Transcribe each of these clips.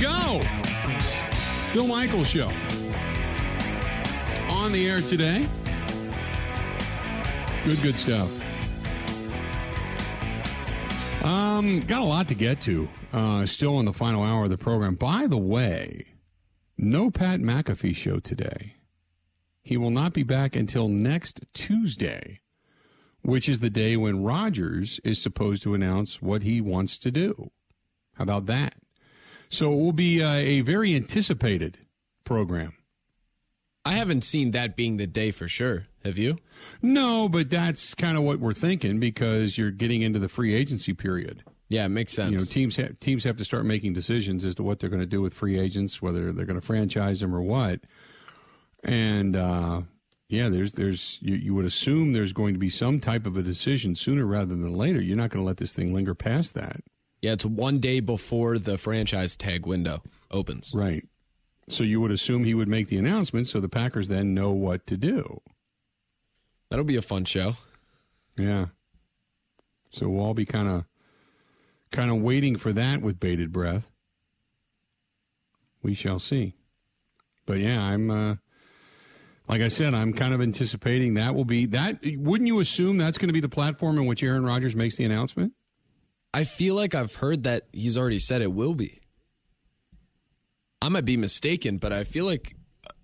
go. Bill Michaels Show. On the air today. Good, good stuff. Um, got a lot to get to. Uh, still in the final hour of the program. By the way, no Pat McAfee show today. He will not be back until next Tuesday, which is the day when Rodgers is supposed to announce what he wants to do. How about that? So it will be uh, a very anticipated program. I haven't seen that being the day for sure. Have you? No, but that's kind of what we're thinking because you're getting into the free agency period. Yeah, it makes sense. You know, teams ha- teams have to start making decisions as to what they're going to do with free agents, whether they're going to franchise them or what. And uh, yeah, there's there's you, you would assume there's going to be some type of a decision sooner rather than later. You're not going to let this thing linger past that. Yeah, it's one day before the franchise tag window opens. Right. So you would assume he would make the announcement so the Packers then know what to do. That'll be a fun show. Yeah. So we'll all be kind of kind of waiting for that with bated breath. We shall see. But yeah, I'm uh like I said, I'm kind of anticipating that will be that wouldn't you assume that's going to be the platform in which Aaron Rodgers makes the announcement? I feel like I've heard that he's already said it will be. I might be mistaken, but I feel like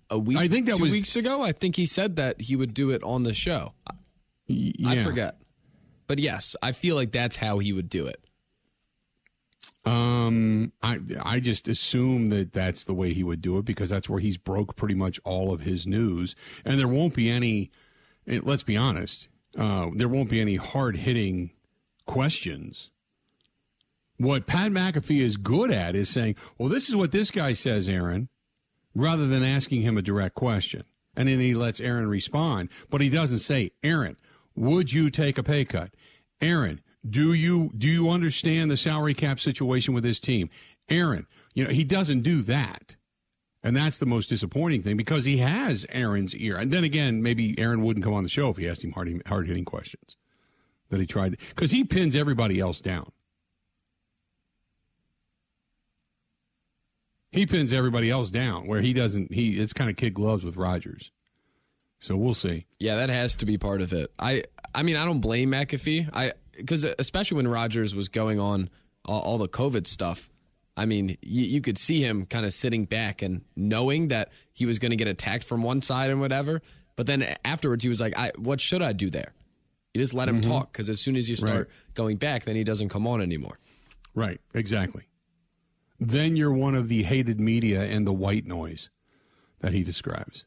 a week, I think that two was- weeks ago, I think he said that he would do it on the show. I- Y- I yeah. forget, but yes, I feel like that's how he would do it. Um, I I just assume that that's the way he would do it because that's where he's broke pretty much all of his news, and there won't be any. eh, Let's be honest, uh, there won't be any hard hitting questions. What Pat McAfee is good at is saying, "Well, this is what this guy says, Aaron," rather than asking him a direct question, and then he lets Aaron respond, but he doesn't say, "Aaron, would you take a pay cut?" Aaron, do you do you understand the salary cap situation with this team? Aaron, you know, he doesn't do that. And that's the most disappointing thing because he has Aaron's ear. And then again, maybe Aaron wouldn't come on the show if he asked him hard hard hitting questions that he tried because he pins everybody else down. He pins everybody else down where he doesn't. He it's kind of kid gloves with Rodgers. So we'll see. Yeah, that has to be part of it. I I mean, I don't blame McAfee. I because especially when Rodgers was going on all, all the COVID stuff. I mean, you, you could see him kind of sitting back and knowing that he was going to get attacked from one side and whatever. But then afterwards, he was like, I, "What should I do there?" You just let him mm-hmm. talk because as soon as you start Right. going back, then he doesn't come on anymore. Right, exactly. Then you're one of the hated media and the white noise that he describes.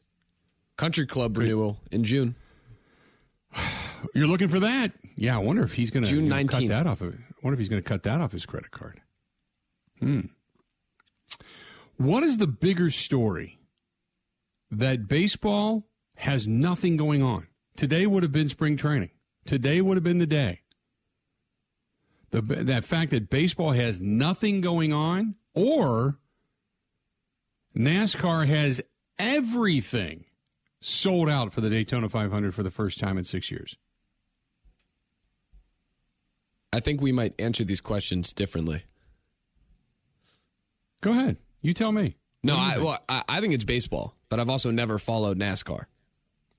Country club renewal in June. You're looking for that? Yeah, I wonder if he's going to June cut that off of. I wonder if he's going to cut that off his credit card. Hmm. What is the bigger story? That baseball has nothing going on. Today would have been spring training. Today would have been the day. The that fact that baseball has nothing going on, or NASCAR has everything sold out for the Daytona 500 for the first time in six years. I think we might answer these questions differently. Go ahead. You tell me. No, What do you I, think? well, I, I think it's baseball, but I've also never followed NASCAR.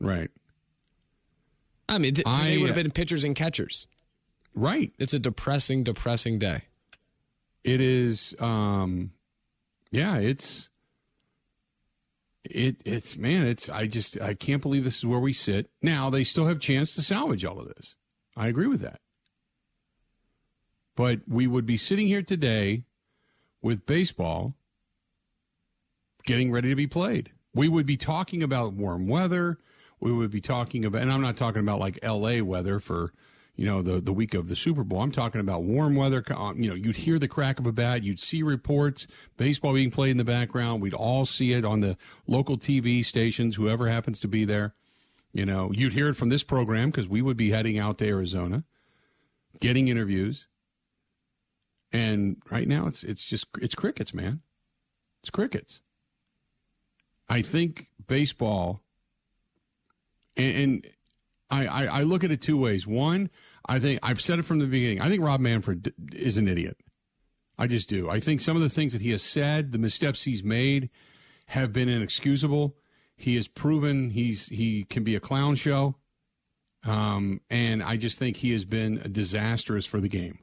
Right. I mean, t- today I, would have uh, been pitchers and catchers. Right. It's a depressing, depressing day. It is um yeah, it's it it's man, it's I just I can't believe this is where we sit. Now they still have chance to salvage all of this. I agree with that. But we would be sitting here today with baseball getting ready to be played. We would be talking about warm weather. We would be talking about, and I'm not talking about like LA weather for, you know, the, the week of the Super Bowl. I'm talking about warm weather. Um, You know, you'd hear the crack of a bat. You'd see reports, baseball being played in the background. We'd all see it on the local TV stations, whoever happens to be there. You know, you'd hear it from this program because we would be heading out to Arizona, getting interviews. And right now, it's it's just it's crickets, man. It's crickets. I think baseball, and, and I, I I look at it two ways. One, I think I've said it from the beginning. I think Rob Manfred is an idiot. I just do. I think some of the things that he has said, the missteps he's made, have been inexcusable. He has proven he's he can be a clown show, um, and I just think he has been disastrous for the game.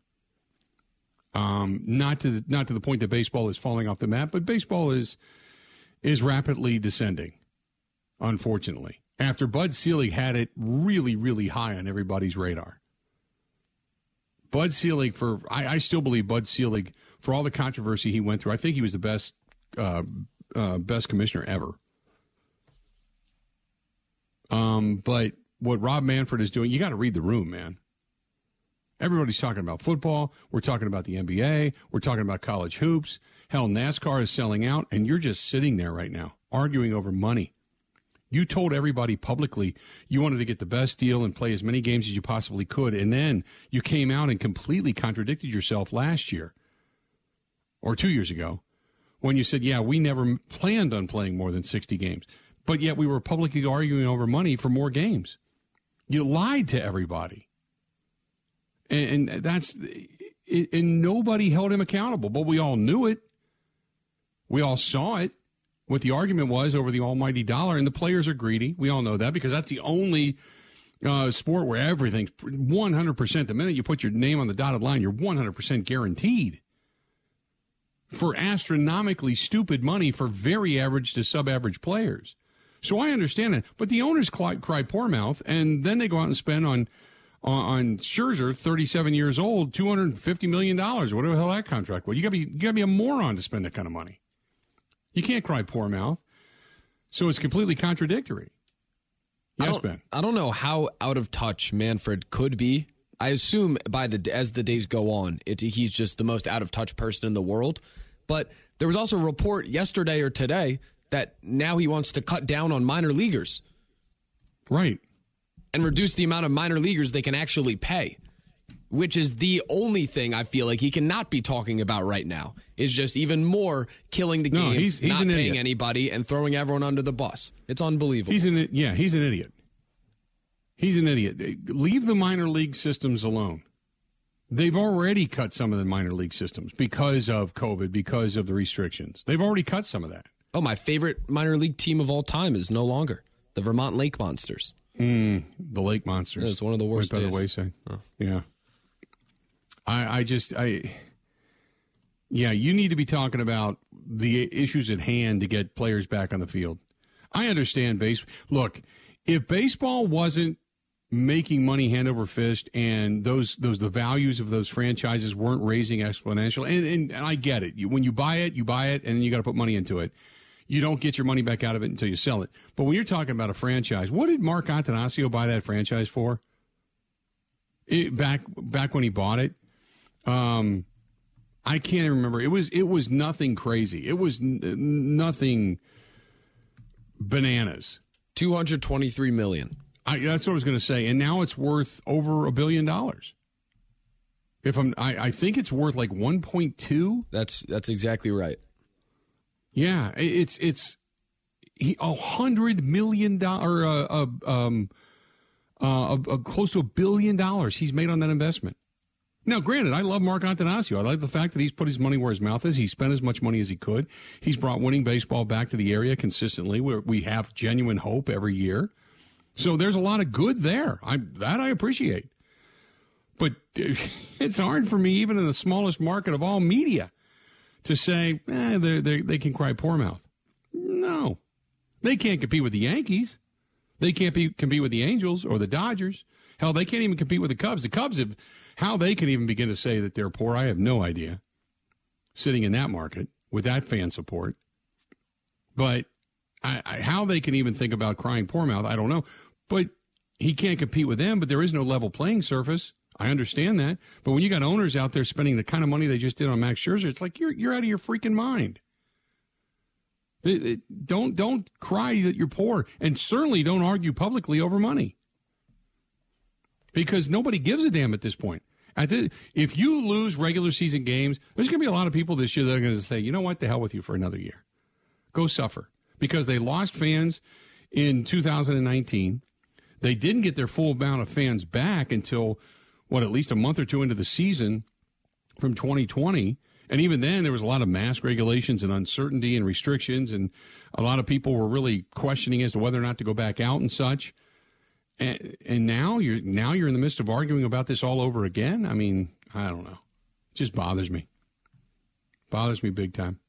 Um, not to the, not to the point that baseball is falling off the map, but baseball is is rapidly descending. Unfortunately, after Bud Selig had it really, really high on everybody's radar. Bud Selig, for I, I still believe Bud Selig, for all the controversy he went through, I think he was the best uh, uh, best commissioner ever. Um, but what Rob Manfred is doing, you got to read the room, man. Everybody's talking about football. We're talking about the NBA. We're talking about college hoops. Hell, NASCAR is selling out, and you're just sitting there right now arguing over money. You told everybody publicly you wanted to get the best deal and play as many games as you possibly could, and then you came out and completely contradicted yourself last year or two years ago when you said, Yeah, we never planned on playing more than 60 games, but yet we were publicly arguing over money for more games. You lied to everybody and, and that's and nobody held him accountable, but we all knew it. We all saw it. What the argument was over the almighty dollar, and the players are greedy. We all know that because that's the only uh, sport where everything's 100%. The minute you put your name on the dotted line, you're 100% guaranteed for astronomically stupid money for very average to sub average players. So I understand it. But the owners cry, cry poor mouth, and then they go out and spend on on, Scherzer, 37 years old, 250 million dollars. Whatever the hell that contract was. You got to be you got to be a moron to spend that kind of money. You can't cry poor mouth. So it's completely contradictory. Yes, I Ben. I don't know how out of touch Manfred could be. I assume by the as the days go on, it, he's just the most out of touch person in the world. But there was also a report yesterday or today that now he wants to cut down on minor leaguers. Right and reduce the amount of minor leaguers they can actually pay, which is the only thing I feel like he cannot be talking about right now. Is just even more killing the no, game, he's, he's not paying idiot. anybody, and throwing everyone under the bus. It's unbelievable. He's an yeah, he's an idiot. He's an idiot. Leave the minor league systems alone. They've already cut some of the minor league systems because of COVID, because of the restrictions. They've already cut some of that. Oh, my favorite minor league team of all time is no longer the Vermont Lake Monsters. Mm, the lake monsters. Yeah, it's one of the worst by days. the wayside. Oh. Yeah. I I just I yeah, you need to be talking about the issues at hand to get players back on the field. I understand base. Look, if baseball wasn't making money hand over fist and those those the values of those franchises weren't raising exponential and, and, and I get it. You, when you buy it, you buy it and you got to put money into it you don't get your money back out of it until you sell it. But when you're talking about a franchise, what did Mark Attanasio buy that franchise for? It, back back when he bought it, um, I can't remember. It was it was nothing crazy. It was n- nothing bananas. Two hundred twenty three million. I, that's what I was going to say. And now it's worth over a billion dollars. If I'm, I, I think it's worth like 1.2. That's that's exactly right. Yeah, it's it's he a hundred million dollar uh, uh, um uh, uh, close to a billion dollars he's made on that investment. Now, granted, I love Mark Attanasio. I like the fact that he's put his money where his mouth is. He spent as much money as he could. He's brought winning baseball back to the area consistently. Where we have genuine hope every year. So there's a lot of good there. I that I appreciate. But it's hard for me, even in the smallest market of all media, to say eh, they they can cry poor mouth. No, they can't compete with the Yankees. They can't be, compete with the Angels or the Dodgers. Hell, they can't even compete with the Cubs. The Cubs have how they can even begin to say that they're poor. I have no idea. Sitting in that market with that fan support, but I, I, how they can even think about crying poor mouth, I don't know. But he can't compete with them. But there is no level playing surface. I understand that, but when you got owners out there spending the kind of money they just did on Max Scherzer, it's like you're you're out of your freaking mind. It, it, don't don't cry that you're poor, and certainly don't argue publicly over money, because nobody gives a damn at this point. At the, if you lose regular season games, there's going to be a lot of people this year that are going to say, you know what, the hell with you for another year, go suffer, because they lost fans in 2019. They didn't get their full amount of fans back until what, at least a month or two into the season from 2020. And even then, there was a lot of mask regulations and uncertainty and restrictions, and a lot of people were really questioning as to whether or not to go back out and such. And, and now you're now you're in the midst of arguing about this all over again. I mean, I don't know. It just bothers me. Bothers me big time.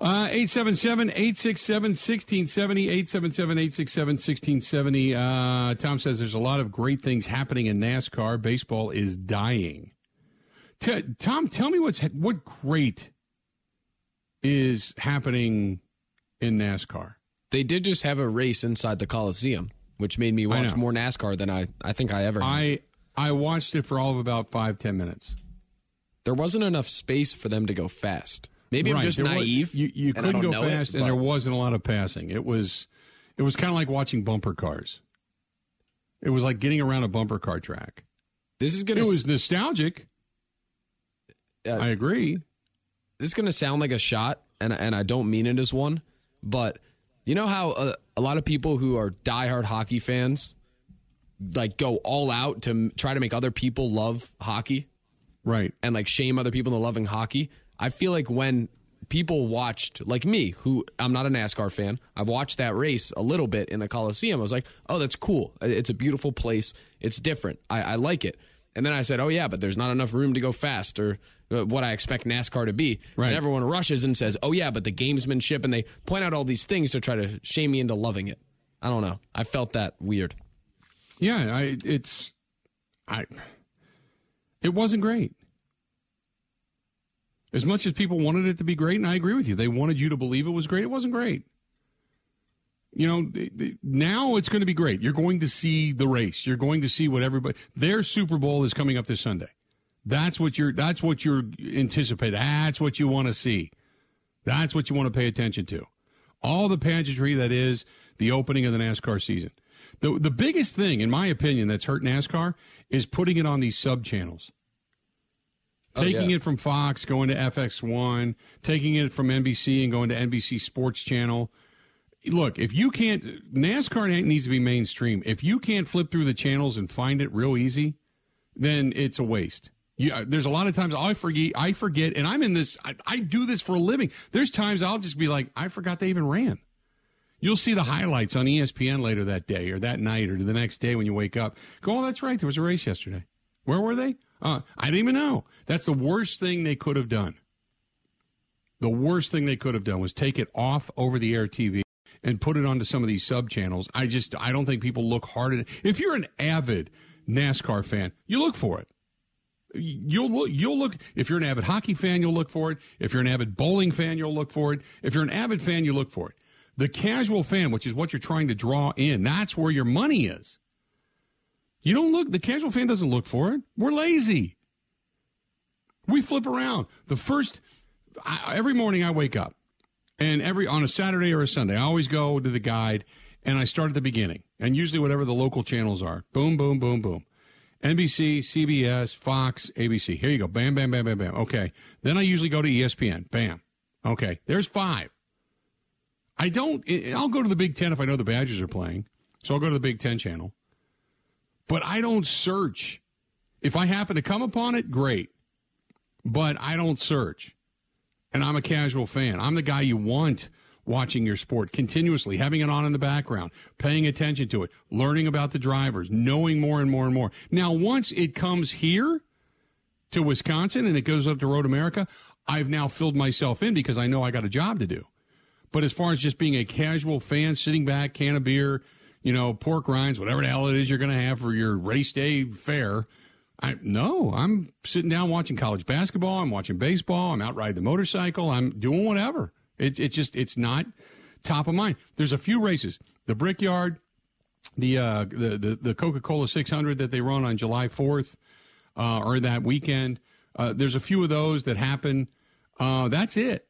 Uh, 877 867 1670. 877 867 1670. Uh, Tom says there's a lot of great things happening in NASCAR. Baseball is dying. T- Tom, tell me what's what great is happening in NASCAR. They did just have a race inside the Coliseum, which made me watch more NASCAR than I, I think I ever. I I watched it for all of about five ten minutes. There wasn't enough space for them to go fast. Maybe right. I'm just there naive. Was, you you couldn't go fast, it, and there wasn't a lot of passing. It was it was kind of like watching bumper cars. It was like getting around a bumper car track. This is gonna. It was nostalgic. Uh, I agree. This is gonna sound like a shot, and and I don't mean it as one, but you know how a, a lot of people who are diehard hockey fans like go all out to try to make other people love hockey, right? And like shame other people into loving hockey. I feel like when people watched, like me, who I'm not a NASCAR fan, I've watched that race a little bit in the Coliseum. I was like, oh, that's cool. It's a beautiful place. It's different. I, I like it. And then I said, oh, yeah, but there's not enough room to go fast or uh, what I expect NASCAR to be. Right. And everyone rushes and says, oh, yeah, but the gamesmanship, and they point out all these things to try to shame me into loving it. I don't know. I felt that weird. Yeah, I, it's, I, it wasn't great. As much as people wanted it to be great, and I agree with you, they wanted you to believe it was great, it wasn't great. You know, now it's going to be great. You're going to see the race. You're going to see what everybody their Super Bowl is coming up this Sunday. That's what you're that's what you're anticipating. That's what you want to see. That's what you want to pay attention to. All the pageantry that is the opening of the NASCAR season. The the biggest thing, in my opinion, that's hurt NASCAR is putting it on these sub channels. Taking oh, yeah. it from Fox, going to FS1, taking it from NBC and going to NBC Sports Channel. Look, if you can't, NASCAR needs to be mainstream. If you can't flip through the channels and find it real easy, then it's a waste. Yeah, there's a lot of times I forget, I forget, and I'm in this. I, I do this for a living. There's times I'll just be like, I forgot they even ran. You'll see the highlights on ESPN later that day or that night or the next day when you wake up. Go, oh, that's right. There was a race yesterday. Where were they? Uh, I didn't even know. That's the worst thing they could have done. The worst thing they could have done was take it off over the air TV and put it onto some of these sub channels. I just I don't think people look hard at it. If you're an avid NASCAR fan, you look for it. You'll look. You'll look. If you're an avid hockey fan, you'll look for it. If you're an avid bowling fan, you'll look for it. If you're an avid fan, you look for it. The casual fan, which is what you're trying to draw in, that's where your money is. You don't look, the casual fan doesn't look for it. We're lazy. We flip around. The first, I, every morning I wake up and every, on a Saturday or a Sunday, I always go to the guide and I start at the beginning and usually whatever the local channels are. Boom, boom, boom, boom. NBC, CBS, Fox, ABC. Here you go. Bam, bam, bam, bam, bam. Okay. Then I usually go to ESPN. Bam. Okay. There's five. I don't, I'll go to the Big Ten if I know the Badgers are playing. So I'll go to the Big Ten channel but I don't search. If I happen to come upon it, great. But I don't search. And I'm a casual fan. I'm the guy you want watching your sport continuously, having it on in the background, paying attention to it, learning about the drivers, knowing more and more and more. Now, once it comes here to Wisconsin and it goes up to Road America, I've now filled myself in because I know I got a job to do. But as far as just being a casual fan, sitting back, can of beer, you know, pork rinds, whatever the hell it is you're going to have for your race day fare. I no, I'm sitting down watching college basketball. I'm watching baseball. I'm out riding the motorcycle. I'm doing whatever. It's it's just it's not top of mind. There's a few races. The Brickyard, the uh, the the, the Coca Cola 600 that they run on July 4th uh, or that weekend. Uh, there's a few of those that happen. Uh, that's it.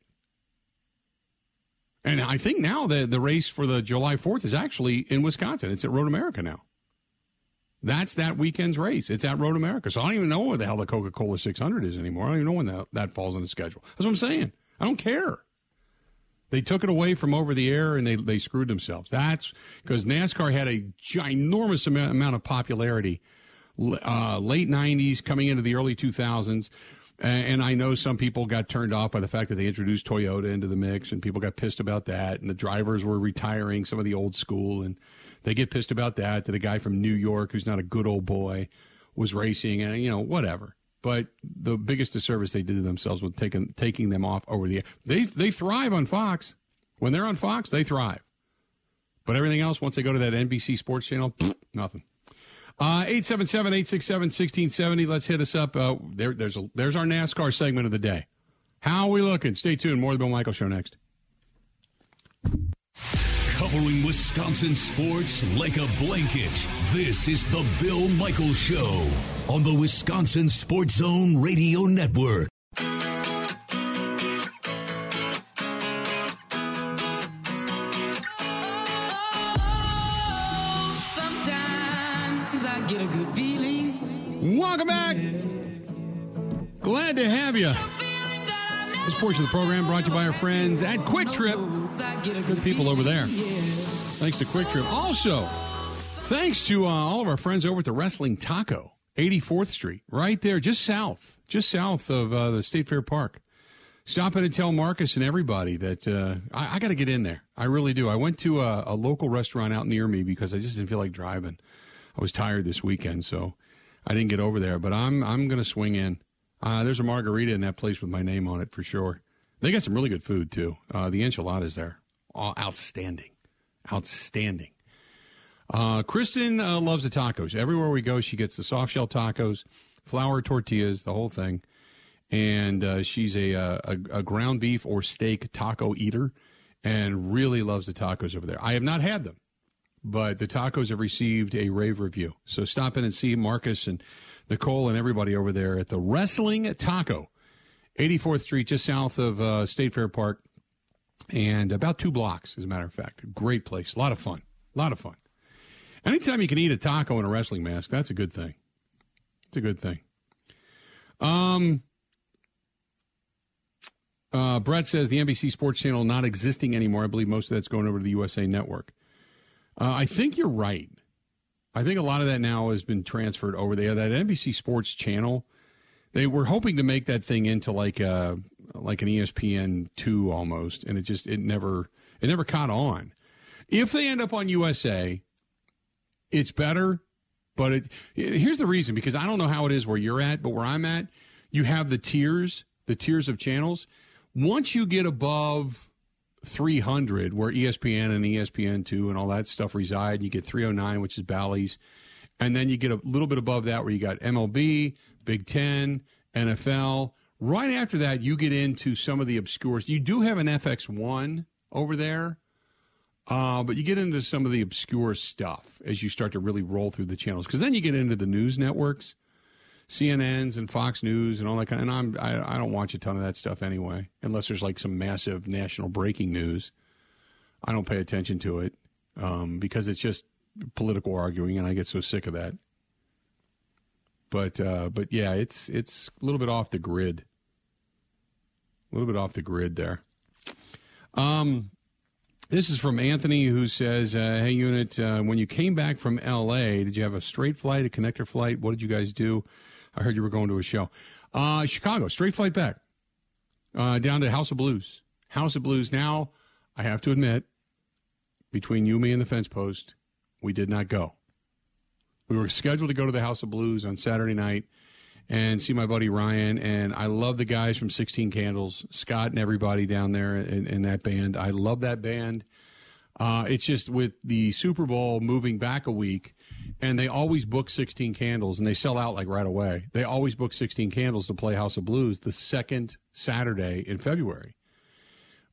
And I think now the, the race for the July 4th is actually in Wisconsin. It's at Road America now. That's that weekend's race. It's at Road America. So I don't even know where the hell the Coca Cola 600 is anymore. I don't even know when that, that falls in the schedule. That's what I'm saying. I don't care. They took it away from over the air and they, they screwed themselves. That's because NASCAR had a ginormous amount of popularity uh, late 90s, coming into the early 2000s And I know some people got turned off by the fact that they introduced Toyota into the mix, and people got pissed about that. And the drivers were retiring some of the old school, and they get pissed about that. That a guy from New York who's not a good old boy was racing, and you know whatever. But the biggest disservice they did to themselves was taking taking them off over the air. They they thrive on Fox. When they're on Fox, they thrive. But everything else, once they go to that NBC Sports channel, nothing. Uh, 877-867-1670. Let's hit us up. Uh, there, there's, a, there's our NASCAR segment of the day. How are we looking? Stay tuned. More of the Bill Michaels Show next. Covering Wisconsin sports like a blanket. This is the Bill Michaels Show on the Wisconsin Sports Zone Radio Network. Sometimes I get a good feeling. Welcome back. Glad to have you. This portion of the program brought to you by our friends at QuikTrip. Good people over there. Thanks to QuikTrip. Also, thanks to uh, all of our friends over at the Wrestling Taco, 84th Street, right there, just south, just south of uh, the State Fair Park. Stop in and tell Marcus and everybody that uh, I, I got to get in there. I really do. I went to a, a local restaurant out near me because I just didn't feel like driving. I was tired this weekend, so I didn't get over there. But I'm I'm going to swing in. Uh, there's a margarita in that place with my name on it for sure. They got some really good food too. Uh, the enchiladas there, oh, outstanding, outstanding. Uh, Kristen uh, loves the tacos. Everywhere we go, she gets the soft shell tacos, flour tortillas, the whole thing. And uh, she's a, uh, a, a ground beef or steak taco eater, and really loves the tacos over there. I have not had them, but the tacos have received a rave review. So stop in and see Marcus and Nicole and everybody over there at the Wrestling Taco, 84th Street, just south of uh, State Fair Park, and about two blocks, as a matter of fact. Great place. A lot of fun. A lot of fun. Anytime you can eat a taco in a wrestling mask, that's a good thing. It's a good thing. Um, uh, Brett says the NBC Sports Channel not existing anymore. I believe most of that's going over to the USA Network. Uh, I think you're right. I think a lot of that now has been transferred over there. That NBC Sports Channel, they were hoping to make that thing into like a like an ESPN two almost, and it just it never it never caught on. If they end up on USA, it's better. But it, here's the reason because I don't know how it is where you're at, but where I'm at, you have the tiers, the tiers of channels. Once you get above 300, where ESPN and ESPN2 and all that stuff reside, you get 309, which is Bally's. And then you get a little bit above that where you got MLB, Big Ten, NFL. Right after that, you get into some of the obscures. You do have an FS1 over there, uh, but you get into some of the obscure stuff as you start to really roll through the channels. Because then you get into the news networks, CNNs and Fox News and all that kind. Of, and I'm I, I don't watch a ton of that stuff anyway, unless there's like some massive national breaking news. I don't pay attention to it um, because it's just political arguing, and I get so sick of that. But uh, but yeah, it's it's a little bit off the grid. A little bit off the grid there. Um, this is from Anthony, who says, uh, "Hey, unit, uh, when you came back from L.A., did you have a straight flight, a connector flight? What did you guys do? I heard you were going to a show. Uh, Chicago, straight flight back, uh, down to House of Blues. House of Blues. Now, I have to admit, between you, me, and the fence post, we did not go. We were scheduled to go to the House of Blues on Saturday night and see my buddy Ryan. And I love the guys from 16 Candles, Scott and everybody down there in, in that band. I love that band. Uh, it's just with the Super Bowl moving back a week, and they always book 16 Candles, and they sell out like right away. They always book 16 Candles to play House of Blues the second Saturday in February.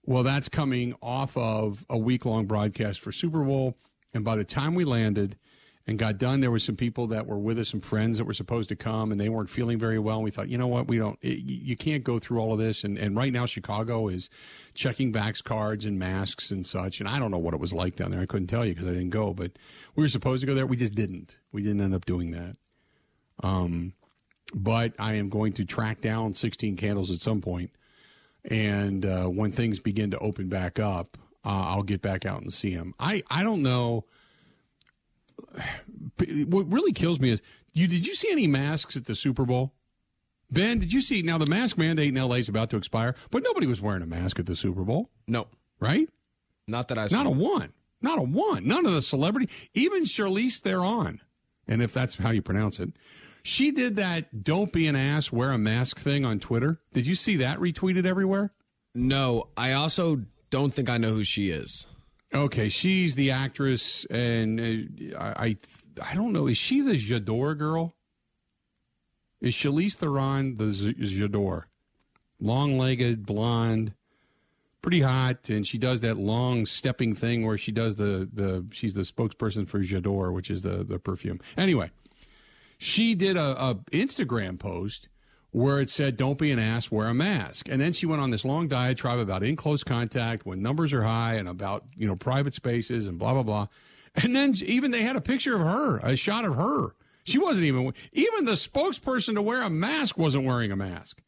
Well, that's coming off of a week long broadcast for Super Bowl. And by the time we landed, and got done. There were some people that were with us, some friends that were supposed to come, and they weren't feeling very well. And we thought, you know what, we don't, it, you can't go through all of this. And, and right now, Chicago is checking backs cards and masks and such. And I don't know what it was like down there. I couldn't tell you because I didn't go, but we were supposed to go there. We just didn't. We didn't end up doing that. Um, but I am going to track down 16 candles at some point. And uh, when things begin to open back up, uh, I'll get back out and see him. I, I don't know what really kills me is you. Did you see any masks at the Super Bowl? Ben, did you see? Now the mask mandate in LA is about to expire, but nobody was wearing a mask at the Super Bowl, No, right? not that I saw. Not a one. Not a one. None of the celebrity, even Charlize Theron, and if that's how you pronounce it, she did that "Don't be an ass, wear a mask" thing on Twitter. Did you see that retweeted everywhere? no, I also don't think I know who she is. Okay, she's the actress, and uh, I, I, I don't know. Is she the J'adore girl? Is Charlize Theron the Z-? Long-legged, blonde, pretty hot, and she does that long stepping thing where she does the the. She's the spokesperson for J'adore, which is the the perfume. Anyway, she did a, a Instagram post where it said, "Don't be an ass, wear a mask." And then she went on this long diatribe about in close contact when numbers are high and about you know private spaces and blah blah blah. And then even they had a picture of her, a shot of her. She wasn't even even the spokesperson to wear a mask wasn't wearing a mask.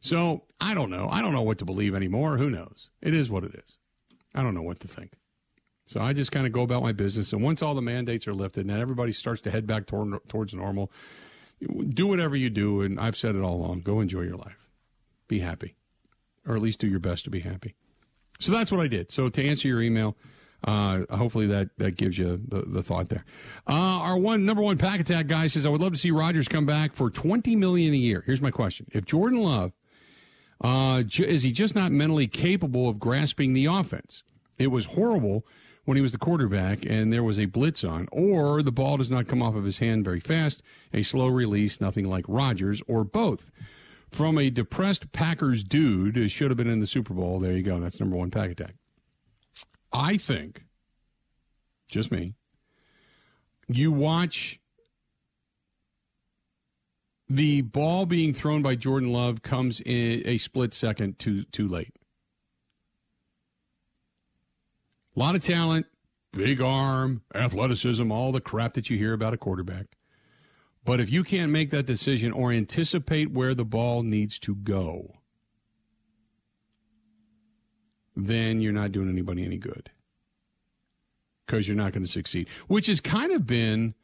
So I don't know. I don't know what to believe anymore. Who knows? It is what it is. I don't know what to think. So I just kind of go about my business. And once all the mandates are lifted and everybody starts to head back toward, towards normal, do whatever you do. And I've said it all along go enjoy your life. Be happy, or at least do your best to be happy. So that's what I did. So to answer your email, uh, hopefully that, that gives you the, the thought there. Uh, our one number one pack attack guy says, I would love to see Rodgers come back for 20 million a year. Here's my question. If Jordan Love, uh, is he just not mentally capable of grasping the offense? It was horrible when he was the quarterback and there was a blitz on, or the ball does not come off of his hand very fast, a slow release, nothing like Rodgers, or both. From a depressed Packers dude who should have been in the Super Bowl. There you go. That's number one pack attack. I think, just me, you watch the ball being thrown by Jordan Love comes in a split second too too late. A lot of talent, big arm, athleticism, all the crap that you hear about a quarterback. But if you can't make that decision or anticipate where the ball needs to go, then you're not doing anybody any good. Because you're not going to succeed, which has kind of been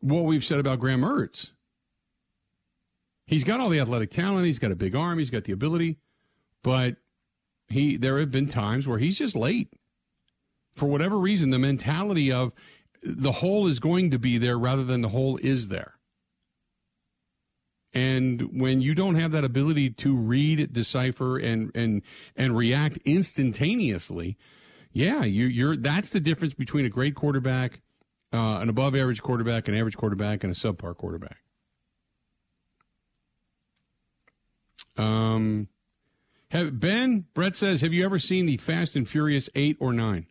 what we've said about Graham Mertz. He's got all the athletic talent, he's got a big arm, he's got the ability, but he there have been times where he's just late. For whatever reason, the mentality of the hole is going to be there rather than the hole is there. And when you don't have that ability to read, decipher, and and and react instantaneously, yeah, you, you're that's the difference between a great quarterback, uh, an above average quarterback, an average quarterback, and a subpar quarterback. Um, have, Ben Brett says, have you ever seen the Fast and Furious eight or nine?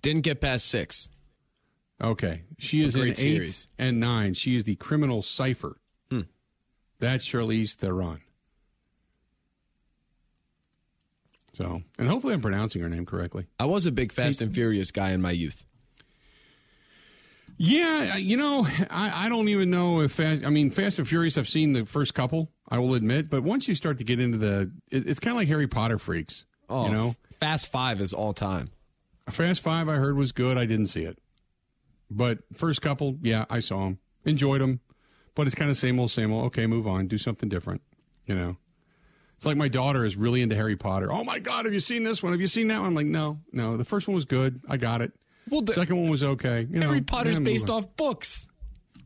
Didn't get past six. Okay, she is in eight series. and nine. She is the criminal cipher. Hmm. That's Charlize Theron. So, and hopefully, I'm pronouncing her name correctly. I was a big Fast and Furious guy in my youth. Yeah, you know, I, I don't even know if Fast. I mean, Fast and Furious. I've seen the first couple. I will admit, but once you start to get into the, it, it's kind of like Harry Potter freaks. Oh, you know, Fast Five is all time. Fast Five. I heard was good. I didn't see it, but first couple, yeah, I saw them, enjoyed them, but it's kind of same old, same old. Okay, move on, do something different. You know, it's like my daughter is really into Harry Potter. Oh my God, have you seen this one? Have you seen that one? I'm like, no, no. The first one was good. I got it. Well, the, Second one was okay. You Harry know, Potter's based on. off books.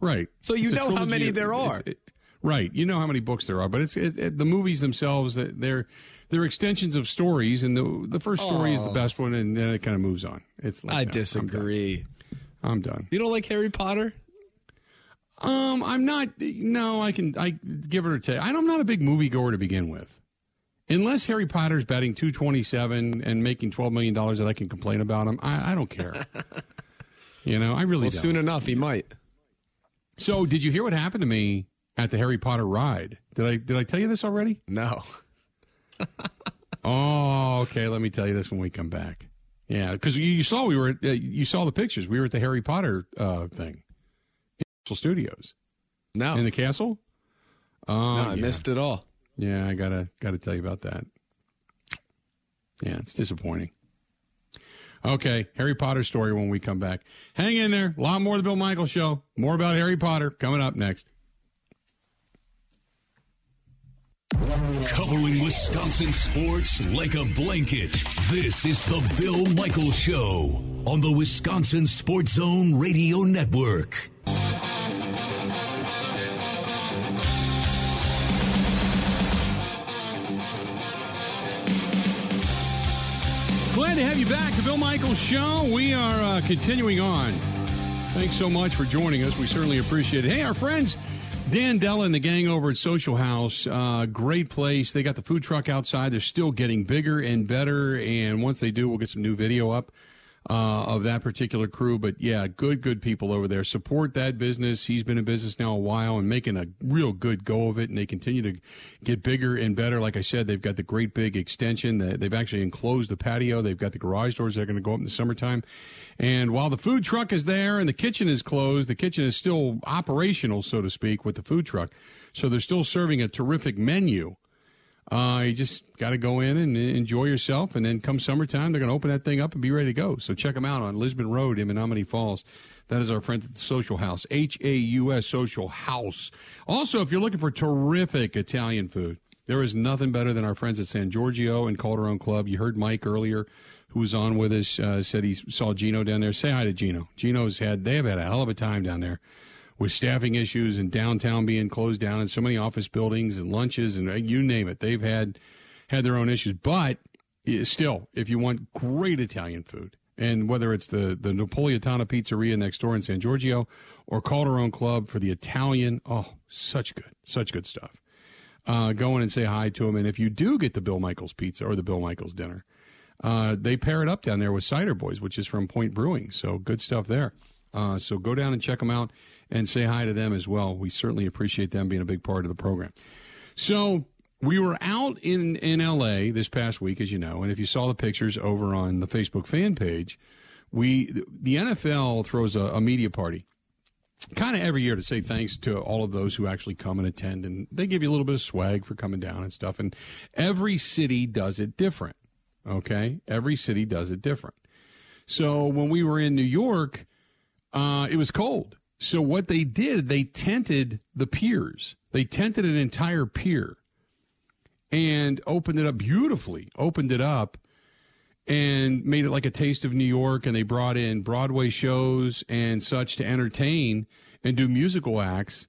Right. So you It's know how many there it's- are. it- right. You know how many books there are, but it's it, it, the movies themselves. that They're they're extensions of stories, and the the first story is the best one, and then it kind of moves on. It's like I that. I'm done. disagree. I'm done. You don't like Harry Potter? Um, I'm not. No, I can. I give it or take. I'm not a big movie goer to begin with. Unless Harry Potter's batting 227 and making 12 million dollars that I can complain about him, I, I don't care. you know, I really Well, soon enough, he might. So, did you hear what happened to me at the Harry Potter ride? Did I did I tell you this already? No. Oh, okay. Let me tell you this when we come back. Yeah, because you, you saw we were at, uh, you saw the pictures. We were at the Harry Potter uh, thing, Universal Studios No. in the castle. Oh, no, I yeah. missed it all. Yeah, I gotta gotta tell you about that. Yeah, it's disappointing. Okay, Harry Potter story when we come back. Hang in there. A lot more of the Bill Michaels show. More about Harry Potter coming up next. Covering Wisconsin sports like a blanket. This is the Bill Michaels Show on the Wisconsin Sports Zone Radio Network. Glad to have you back. The Bill Michaels Show. We are uh, continuing on. Thanks so much for joining us. We certainly appreciate it. Hey, our friends, Dan Della and the gang over at Social Haus, uh, great place. They got the food truck outside. They're still getting bigger and better. And once they do, we'll get some new video up uh, of that particular crew. But yeah, good, good people over there. Support that business. He's been in business now a while and making a real good go of it. And they continue to get bigger and better. Like I said, they've got the great big extension. They've actually enclosed the patio. They've got the garage doors that are going to go up in the summertime. And while the food truck is there and the kitchen is closed, the kitchen is still operational, so to speak, with the food truck. So they're still serving a terrific menu. Uh, you just got to go in and enjoy yourself, and then come summertime, they're going to open that thing up and be ready to go. So check them out on Lisbon Road in Menomonee Falls. That is our friend at the Social Haus, H A U S Social Haus. Also, if you're looking for terrific Italian food, there is nothing better than our friends at San Giorgio and Calderone Club. You heard Mike earlier, who was on with us, uh, said he saw Gino down there. Say hi to Gino. Gino's had they have had a hell of a time down there with staffing issues and downtown being closed down and so many office buildings and lunches and uh, you name it. They've had had their own issues, but still, if you want great Italian food, and whether it's the the Napolitana Pizzeria next door in San Giorgio or Calderone Club for the Italian, oh, such good, such good stuff. Uh, go in and say hi to them, and if you do get the Bill Michaels pizza or the Bill Michaels dinner, uh, they pair it up down there with Cider Boys, which is from Point Brewing. So good stuff there. Uh, so go down and check them out and say hi to them as well. We certainly appreciate them being a big part of the program. So we were out in, in LA this past week, as you know, and if you saw the pictures over on the Facebook fan page, we the NFL throws a, a media party kind of every year to say thanks to all of those who actually come and attend and they give you a little bit of swag for coming down and stuff and every city does it different okay every city does it different so when we were in new york uh, it was cold so what they did, they tented the piers. They tented an entire pier and opened it up beautifully. Opened it up and made it like a taste of New York. And they brought in Broadway shows and such to entertain and do musical acts.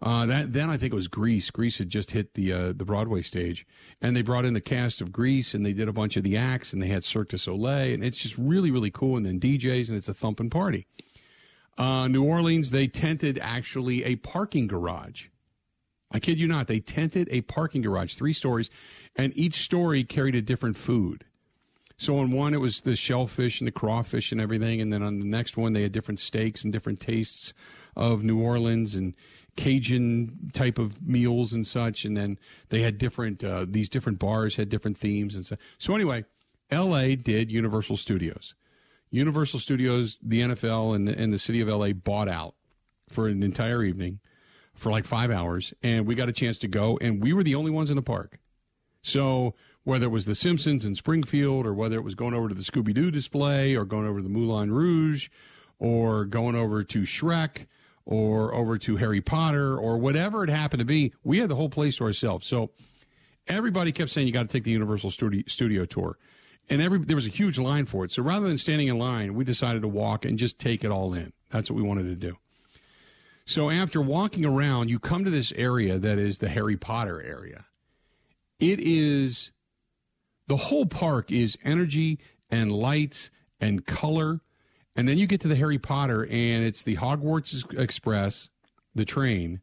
Uh, that then I think it was Grease. Grease had just hit the uh, the Broadway stage, and they brought in the cast of Grease, and they did a bunch of the acts, and they had Cirque du Soleil, and it's just really really cool. And then DJs, and it's a thumping party. Uh, New Orleans, they tented actually a parking garage. I kid you not. They tented a parking garage, three stories, and each story carried a different food. So on one, it was the shellfish and the crawfish and everything, and then on the next one, they had different steaks and different tastes of New Orleans and Cajun type of meals and such. And then they had different uh, these different bars had different themes and so. So anyway, L.A. did Universal Studios. Universal Studios, the NFL, and, and the city of LA bought out for an entire evening for like five hours, and we got a chance to go, and we were the only ones in the park. So whether it was the Simpsons in Springfield, or whether it was going over to the Scooby Doo display, or going over to the Moulin Rouge, or going over to Shrek, or over to Harry Potter, or whatever it happened to be, we had the whole place to ourselves. So everybody kept saying you got to take the Universal Studio, studio tour and every there was a huge line for it. So rather than standing in line, we decided to walk and just take it all in. That's what we wanted to do. So after walking around, you come to this area that is the Harry Potter area. It is the whole park is energy and lights and color. And then you get to the Harry Potter and it's the Hogwarts Express, the train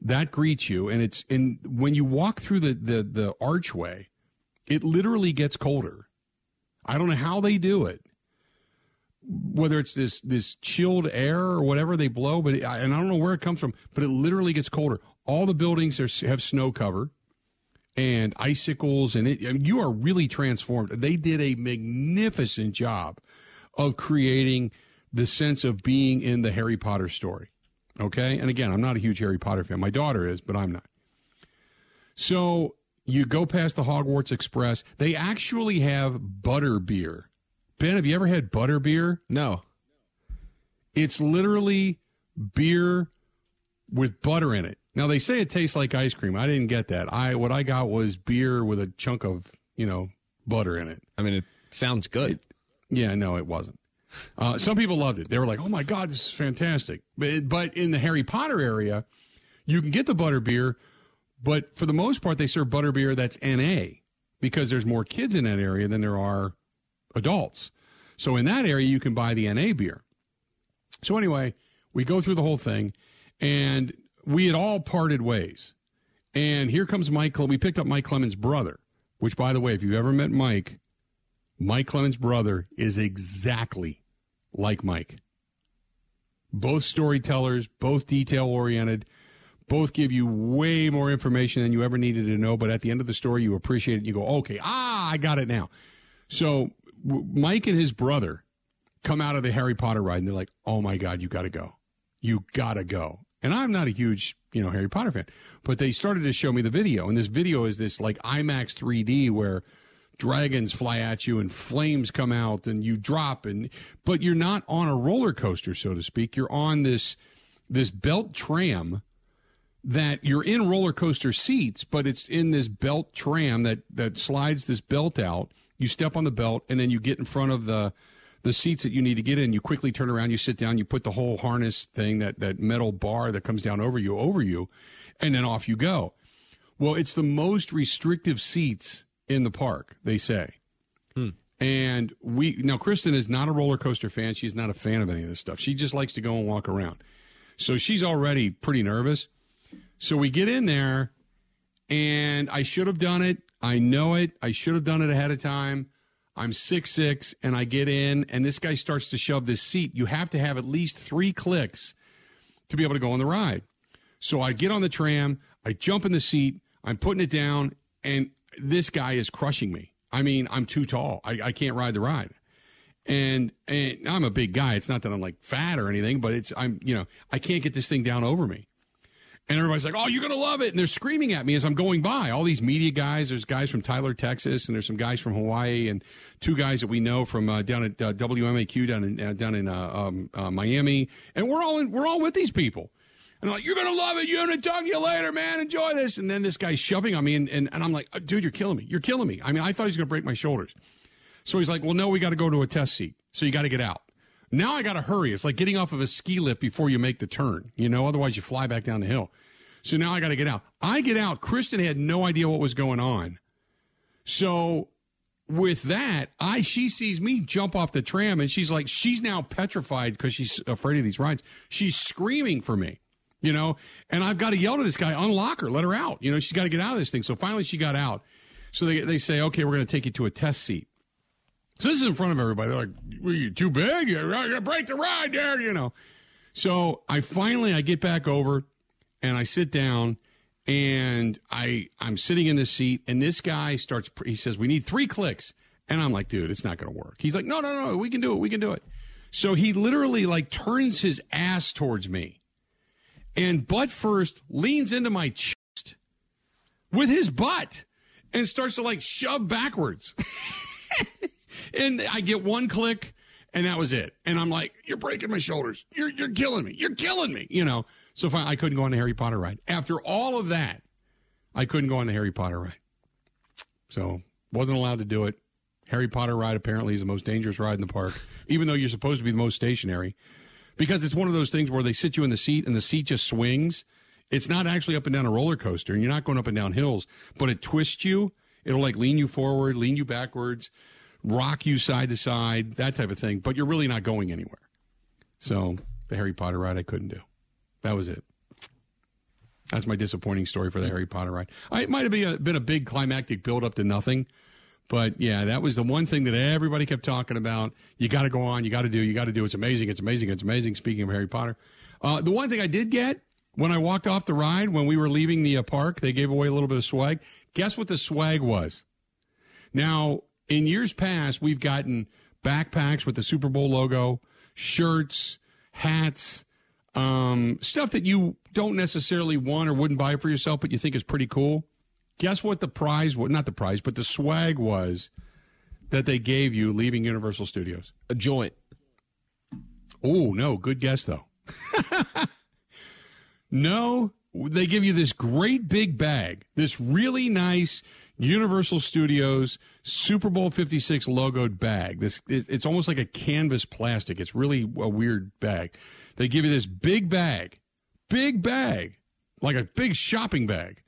that greets you and it's and when you walk through the the, the archway, it literally gets colder I don't know how they do it. Whether it's this this chilled air or whatever they blow, but it, and I don't know where it comes from, but it literally gets colder. All the buildings are, have snow cover and icicles, and it, you are really transformed. They did a magnificent job of creating the sense of being in the Harry Potter story. Okay, and again, I'm not a huge Harry Potter fan. My daughter is, but I'm not. So you go past the Hogwarts Express. They actually have butter beer. Ben, have you ever had butter beer? No. It's literally beer with butter in it. Now they say it tastes like ice cream. I didn't get that. I what I got was beer with a chunk of you know butter in it. I mean, it sounds good. Yeah, no, it wasn't. Uh, some people loved it. They were like, "Oh my god, this is fantastic!" But, but in the Harry Potter area, you can get the butter beer, but for the most part, they serve butter beer that's NA because there's more kids in that area than there are adults. So in that area, you can buy the NA beer. So anyway, we go through the whole thing, and we had all parted ways. And here comes Mike. We picked up Mike Clemens' brother, which, by the way, if you've ever met Mike, Mike Clemens' brother is exactly like Mike. Both storytellers, both detail oriented, both give you way more information than you ever needed to know. But at the end of the story, you appreciate it. You go, okay, ah, I got it now. So Mike and his brother come out of the Harry Potter ride and they're like, oh my God, you got to go. You got to go. And I'm not a huge, you know, Harry Potter fan, but they started to show me the video. And this video is this like IMAX 3D where dragons fly at you and flames come out and you drop and but you're not on a roller coaster so to speak you're on this this belt tram that you're in roller coaster seats but it's in this belt tram that that slides this belt out you step on the belt and then you get in front of the the seats that you need to get in you quickly turn around you sit down you put the whole harness thing that that metal bar that comes down over you over you and then off you go well it's the most restrictive seats in the park, they say. Hmm. And we now Kristen is not a roller coaster fan. She's not a fan of any of this stuff. She just likes to go and walk around. So she's already pretty nervous. So we get in there and I should have done it. I know it. I should have done it ahead of time. I'm six six and I get in and this guy starts to shove this seat. You have to have at least three clicks to be able to go on the ride. So I get on the tram, I jump in the seat, I'm putting it down, and this guy is crushing me. I mean, I'm too tall. I, I can't ride the ride. And and I'm a big guy. It's not that I'm like fat or anything, but it's I'm you know I can't get this thing down over me. And everybody's like, "Oh, you're gonna love it!" And they're screaming at me as I'm going by. All these media guys. There's guys from Tyler, Texas, and there's some guys from Hawaii, and two guys that we know from uh, down at uh, WMAQ down in uh, down in uh, um, uh, Miami. And we're all in, we're all with these people. And I'm like, you're going to love it. You're going to talk to you later, man. Enjoy this. And then this guy's shoving on me. And, and, and I'm like, uh, dude, you're killing me. You're killing me. I mean, I thought he was going to break my shoulders. So he's like, well, no, we got to go to a test seat. So you got to get out. Now I got to hurry. It's like getting off of a ski lift before you make the turn, you know, otherwise you fly back down the hill. So now I got to get out. I get out. Kristen had no idea what was going on. So with that, I she sees me jump off the tram and she's like, she's now petrified because she's afraid of these rides. She's screaming for me you know, and I've got to yell to this guy, unlock her, let her out. You know, she's got to get out of this thing. So finally she got out. So they, they say, okay, we're going to take you to a test seat. So this is in front of everybody. They're like, were you too big? You're going to break the ride there, you know. So I finally, I get back over and I sit down and I, I'm sitting in this seat and this guy starts, he says, we need three clicks. And I'm like, dude, it's not going to work. He's like, no, no, no, we can do it. We can do it. So he literally like turns his ass towards me and butt first leans into my chest with his butt and starts to like shove backwards. and I get one click and that was it. And I'm like, you're breaking my shoulders. You're, you're killing me. You're killing me. You know, so I couldn't go on the Harry Potter ride. After all of that, I couldn't go on the Harry Potter ride. So wasn't allowed to do it. Harry Potter ride apparently is the most dangerous ride in the park, even though you're supposed to be the most stationary because it's one of those things where they sit you in the seat and the seat just swings. It's not actually up and down a roller coaster, and you're not going up and down hills, but it twists you. It'll like lean you forward, lean you backwards, rock you side to side, that type of thing. But you're really not going anywhere. So the Harry Potter ride, I couldn't do. That was it. That's my disappointing story for the Harry Potter ride. I, it might have been a, been a big climactic build up to nothing, but yeah, that was the one thing that everybody kept talking about. You got to go on. You got to do. You got to do. It's amazing. It's amazing. It's amazing. Speaking of Harry Potter, uh, the one thing I did get when I walked off the ride when we were leaving the uh, park, they gave away a little bit of swag. Guess what the swag was? Now, in years past, we've gotten backpacks with the Super Bowl logo, shirts, hats, um, stuff that you don't necessarily want or wouldn't buy for yourself, but you think is pretty cool. Guess what the prize was? Not the prize, but the swag was that they gave you leaving Universal Studios? A joint. Oh, no. Good guess, though. No, they give you this great big bag, this really nice Universal Studios Super Bowl 56 logoed bag. This it's almost like a canvas plastic. It's really a weird bag. They give you this big bag. Big bag. Like a big shopping bag.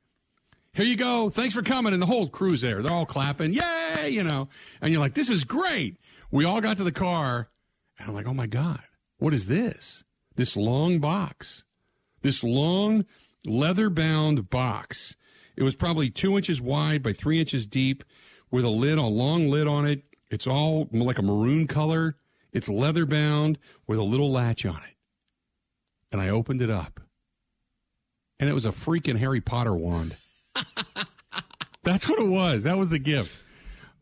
Here you go. Thanks for coming. And the whole crew's there. They're all clapping. Yay, you know. And you're like, this is great. We all got to the car and I'm like, oh my God, what is this? This long box. This long leather bound box. It was probably two inches wide by three inches deep with a lid, a long lid on it. It's all like a maroon color. It's leather bound with a little latch on it. And I opened it up. And it was a freaking Harry Potter wand. That's what it was. That was the gift.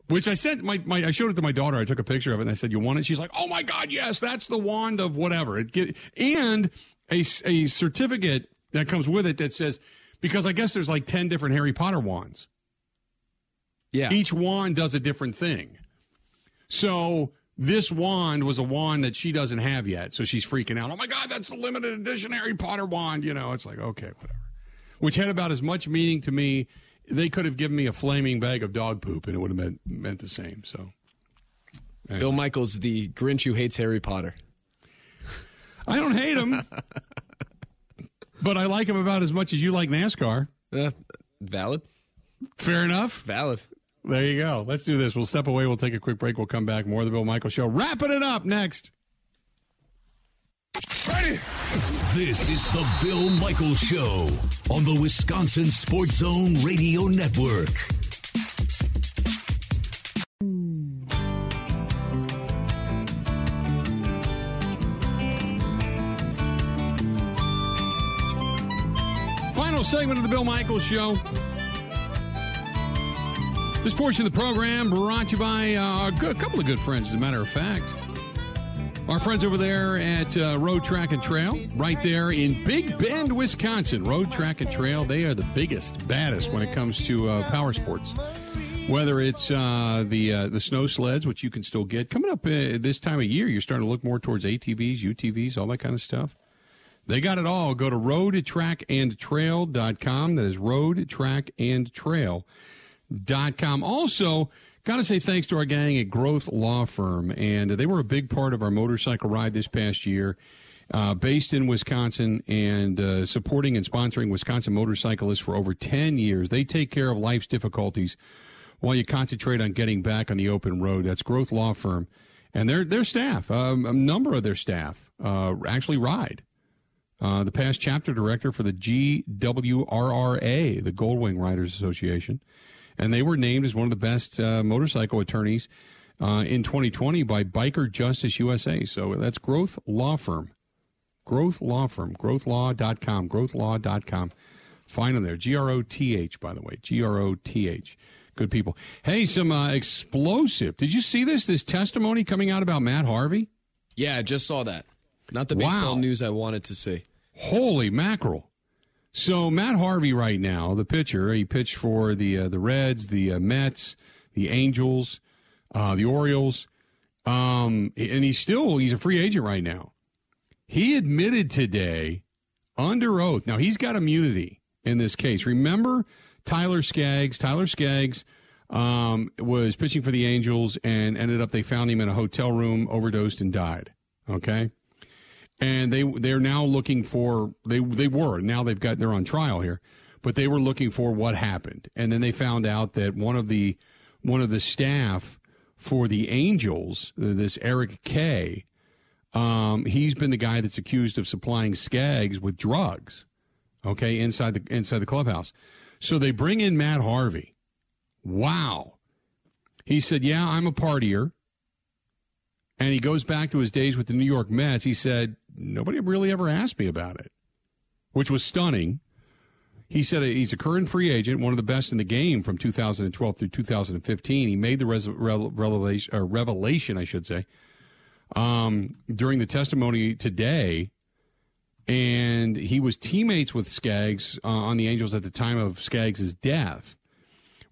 Which I sent my, my I showed it to my daughter. I took a picture of it and I said, "You want it?" She's like, "Oh my god, yes! That's the wand of whatever." It get, and a a certificate that comes with it that says because I guess there's like 10 different Harry Potter wands. Yeah. Each wand does a different thing. So this wand was a wand that she doesn't have yet. So she's freaking out. Oh my God, that's the limited edition Harry Potter wand. You know, it's like, okay, whatever. Which had about as much meaning to me. They could have given me a flaming bag of dog poop and it would have meant, meant the same. So. Anyway. Bill Michaels, the Grinch who hates Harry Potter. I don't hate him. But I like him about as much as you like NASCAR. Uh, valid. Fair enough. Valid. There you go. Let's do this. We'll step away. We'll take a quick break. We'll come back. More of the Bill Michaels Show. Wrapping it up next. Ready? This is the Bill Michaels Show on the Wisconsin Sports Zone Radio Network. Segment of the Bill Michaels Show. This portion of the program brought to you by uh, a couple of good friends, as a matter of fact. Our friends over there at uh, Road Track and Trail, right there in Big Bend, Wisconsin. Road Track and Trail, they are the biggest, baddest when it comes to uh, power sports. Whether it's uh, the uh, the snow sleds, which you can still get coming up uh, this time of year, you're starting to look more towards ATVs, UTVs, all that kind of stuff. They got it all. Go to roadtrackandtrail.com. That is roadtrackandtrail.com. Also, got to say thanks to our gang at Groth Law Firm. And they were a big part of our motorcycle ride this past year. Uh, based in Wisconsin and uh, supporting and sponsoring Wisconsin motorcyclists for over 10 years. They take care of life's difficulties while you concentrate on getting back on the open road. That's Groth Law Firm. And their, their staff, um, a number of their staff, uh, actually ride uh, the past chapter director for the GWRRA, the Goldwing Riders Association. And they were named as one of the best uh, motorcycle attorneys uh, in 2020 by Biker Justice USA. So that's Groth Law Firm. Groth Law Firm, grothlaw.com, grothlaw.com. Find them there. G R O T H, by the way. G R O T H. Good people. Hey, some uh, explosive. Did you see this? This testimony coming out about Matt Harvey? Yeah, I just saw that. Not the baseball wow. news I wanted to see. Holy mackerel! So Matt Harvey, right now, the pitcher, he pitched for the uh, the Reds, the uh, Mets, the Angels, uh, the Orioles, um, and he's still he's a free agent right now. He admitted today, under oath. Now he's got immunity in this case. Remember Tyler Skaggs? Tyler Skaggs um, was pitching for the Angels and ended up they found him in a hotel room, overdosed, and died. Okay and they they're now looking for they they were now they've got they're on trial here, but they were looking for what happened, and then they found out that one of the one of the staff for the Angels, this Eric Kay, um, he's been the guy that's accused of supplying Skaggs with drugs, okay, inside the inside the clubhouse. So they bring in Matt Harvey. Wow. He said, "Yeah, I'm a partier." And he goes back to his days with the New York Mets. He said, nobody really ever asked me about it, which was stunning. He said he's a current free agent, one of the best in the game from 2012 through 2015. He made the res- revelation, or revelation, I should say, um, during the testimony today. And he was teammates with Skaggs uh, on the Angels at the time of Skaggs' death.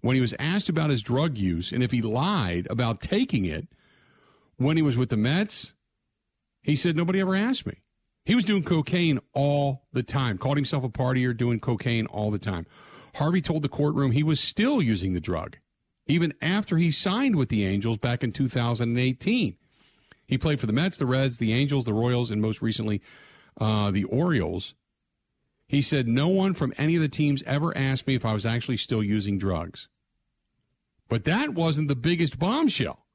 When he was asked about his drug use and if he lied about taking it when he was with the Mets, he said, Nobody ever asked me. He was doing cocaine all the time, called himself a partier, doing cocaine all the time. Harvey told the courtroom he was still using the drug, even after he signed with the Angels back in 2018. He played for the Mets, the Reds, the Angels, the Royals, and most recently, uh, the Orioles. He said, No one from any of the teams ever asked me if I was actually still using drugs. But that wasn't the biggest bombshell.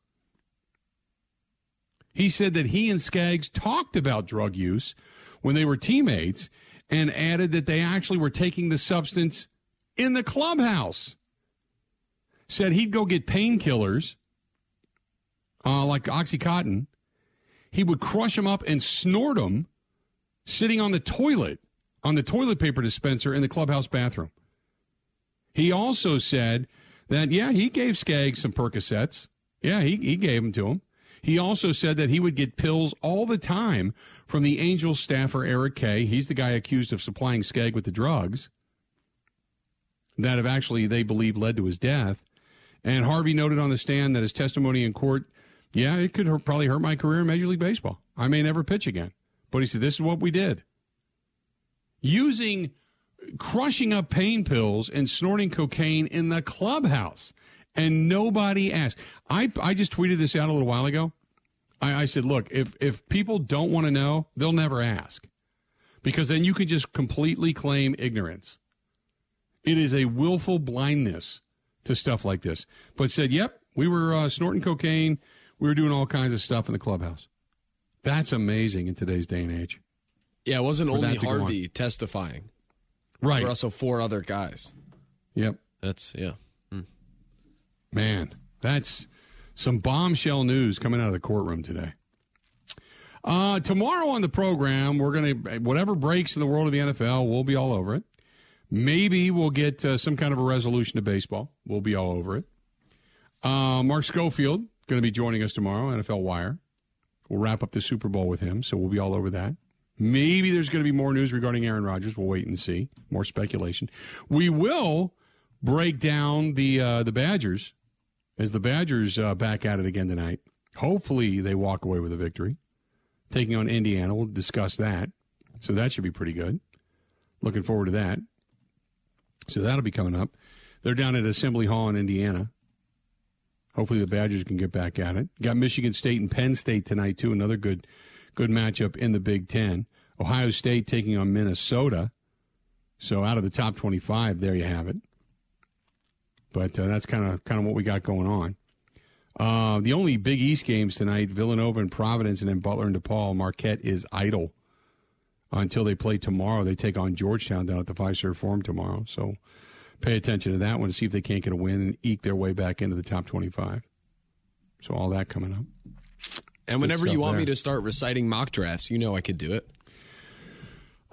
He said that he and Skaggs talked about drug use when they were teammates and added that they actually were taking the substance in the clubhouse. Said he'd go get painkillers, uh, like Oxycontin. He would crush them up and snort them sitting on the toilet, on the toilet paper dispenser in the clubhouse bathroom. He also said that, yeah, he gave Skaggs some Percocets. Yeah, he, he gave them to him. He also said that he would get pills all the time from the Angels staffer Eric Kay. He's the guy accused of supplying Skag with the drugs that have actually, they believe, led to his death. And Harvey noted on the stand that his testimony in court, yeah, it could probably hurt my career in Major League Baseball. I may never pitch again. But he said, this is what we did. Using, crushing up pain pills and snorting cocaine in the clubhouse and nobody asked. I I just tweeted this out a little while ago. I, I said, look, if if people don't want to know, they'll never ask, because then you can just completely claim ignorance. It is a willful blindness to stuff like this. But said, yep, we were uh, snorting cocaine, we were doing all kinds of stuff in the clubhouse. That's amazing in today's day and age. Yeah, it wasn't only Harvey testifying. Right. There were also four other guys. Yep. That's yeah. Man, that's some bombshell news coming out of the courtroom today. Uh, tomorrow on the program, we're going to, whatever breaks in the world of the NFL, we'll be all over it. Maybe we'll get uh, some kind of a resolution to baseball. We'll be all over it. Uh, Mark Schofield going to be joining us tomorrow, NFL Wire. We'll wrap up the Super Bowl with him, so we'll be all over that. Maybe there's going to be more news regarding Aaron Rodgers. We'll wait and see. More speculation. We will break down the uh, the Badgers as the Badgers uh, back at it again tonight. Hopefully, they walk away with a victory. Taking on Indiana, we'll discuss that. So that should be pretty good. Looking forward to that. So that'll be coming up. They're down at Assembly Hall in Indiana. Hopefully, the Badgers can get back at it. Got Michigan State and Penn State tonight too. Another good, good matchup in the Big Ten. Ohio State taking on Minnesota. So out of the top twenty-five, there you have it. But uh, that's kind of kind of what we got going on. Uh, the only Big East games tonight: Villanova and Providence, and then Butler and DePaul. Marquette is idle until they play tomorrow. They take on Georgetown down at the Fiserv Forum tomorrow. So pay attention to that one to see if they can't get a win and eke their way back into the top twenty-five. So all that coming up. And whenever you want there. me to start reciting mock drafts, you know I could do it.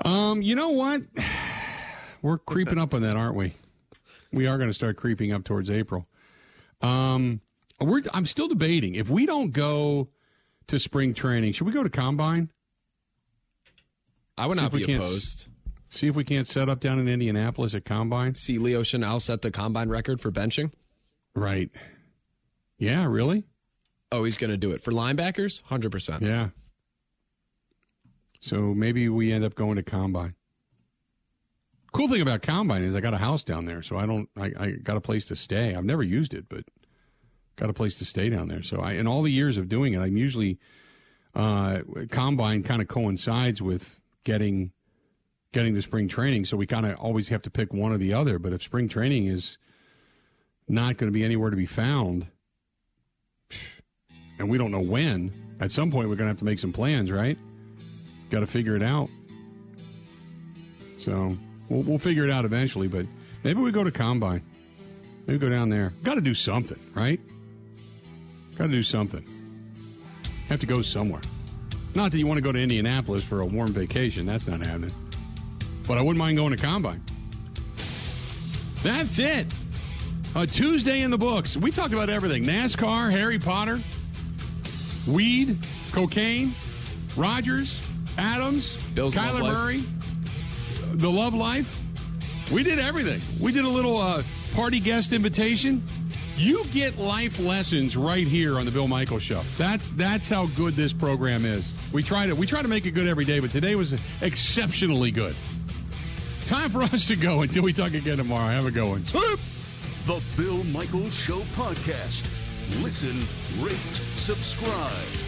Um, you know what? We're creeping up on that, aren't we? We are going to start creeping up towards April. Um, we're, I'm still debating if we don't go to spring training, should we go to combine? I would see not be opposed. See if we can't set up down in Indianapolis at combine. See Leo Chenal set the combine record for benching. Right. Yeah. Really? Oh, he's going to do it for linebackers. Hundred percent. Yeah. So maybe we end up going to combine. Cool thing about Combine is I got a house down there, so I don't. I, I got a place to stay. I've never used it, but got a place to stay down there. So I, in all the years of doing it, I'm usually uh, Combine kind of coincides with getting getting to spring training. So we kind of always have to pick one or the other. But if spring training is not going to be anywhere to be found, and we don't know when, at some point we're going to have to make some plans, right? Got to figure it out. So We'll, we'll figure it out eventually, but maybe we go to Combine. Maybe go down there. Got to do something, right? Got to do something. Have to go somewhere. Not that you want to go to Indianapolis for a warm vacation. That's not happening. But I wouldn't mind going to Combine. That's it. A Tuesday in the books. We talked about everything NASCAR, Harry Potter, weed, cocaine, Rodgers, Adams, Bill's Kyler Murray the love life. We did everything. We did a little uh, party guest invitation. You get life lessons right here on the Bill Michaels Show. That's that's how good this program is. We try to we try to make it good every day, but today was exceptionally good. Time for us to go until we talk again tomorrow. Have a good one. The Bill Michaels Show podcast. Listen, rate, subscribe.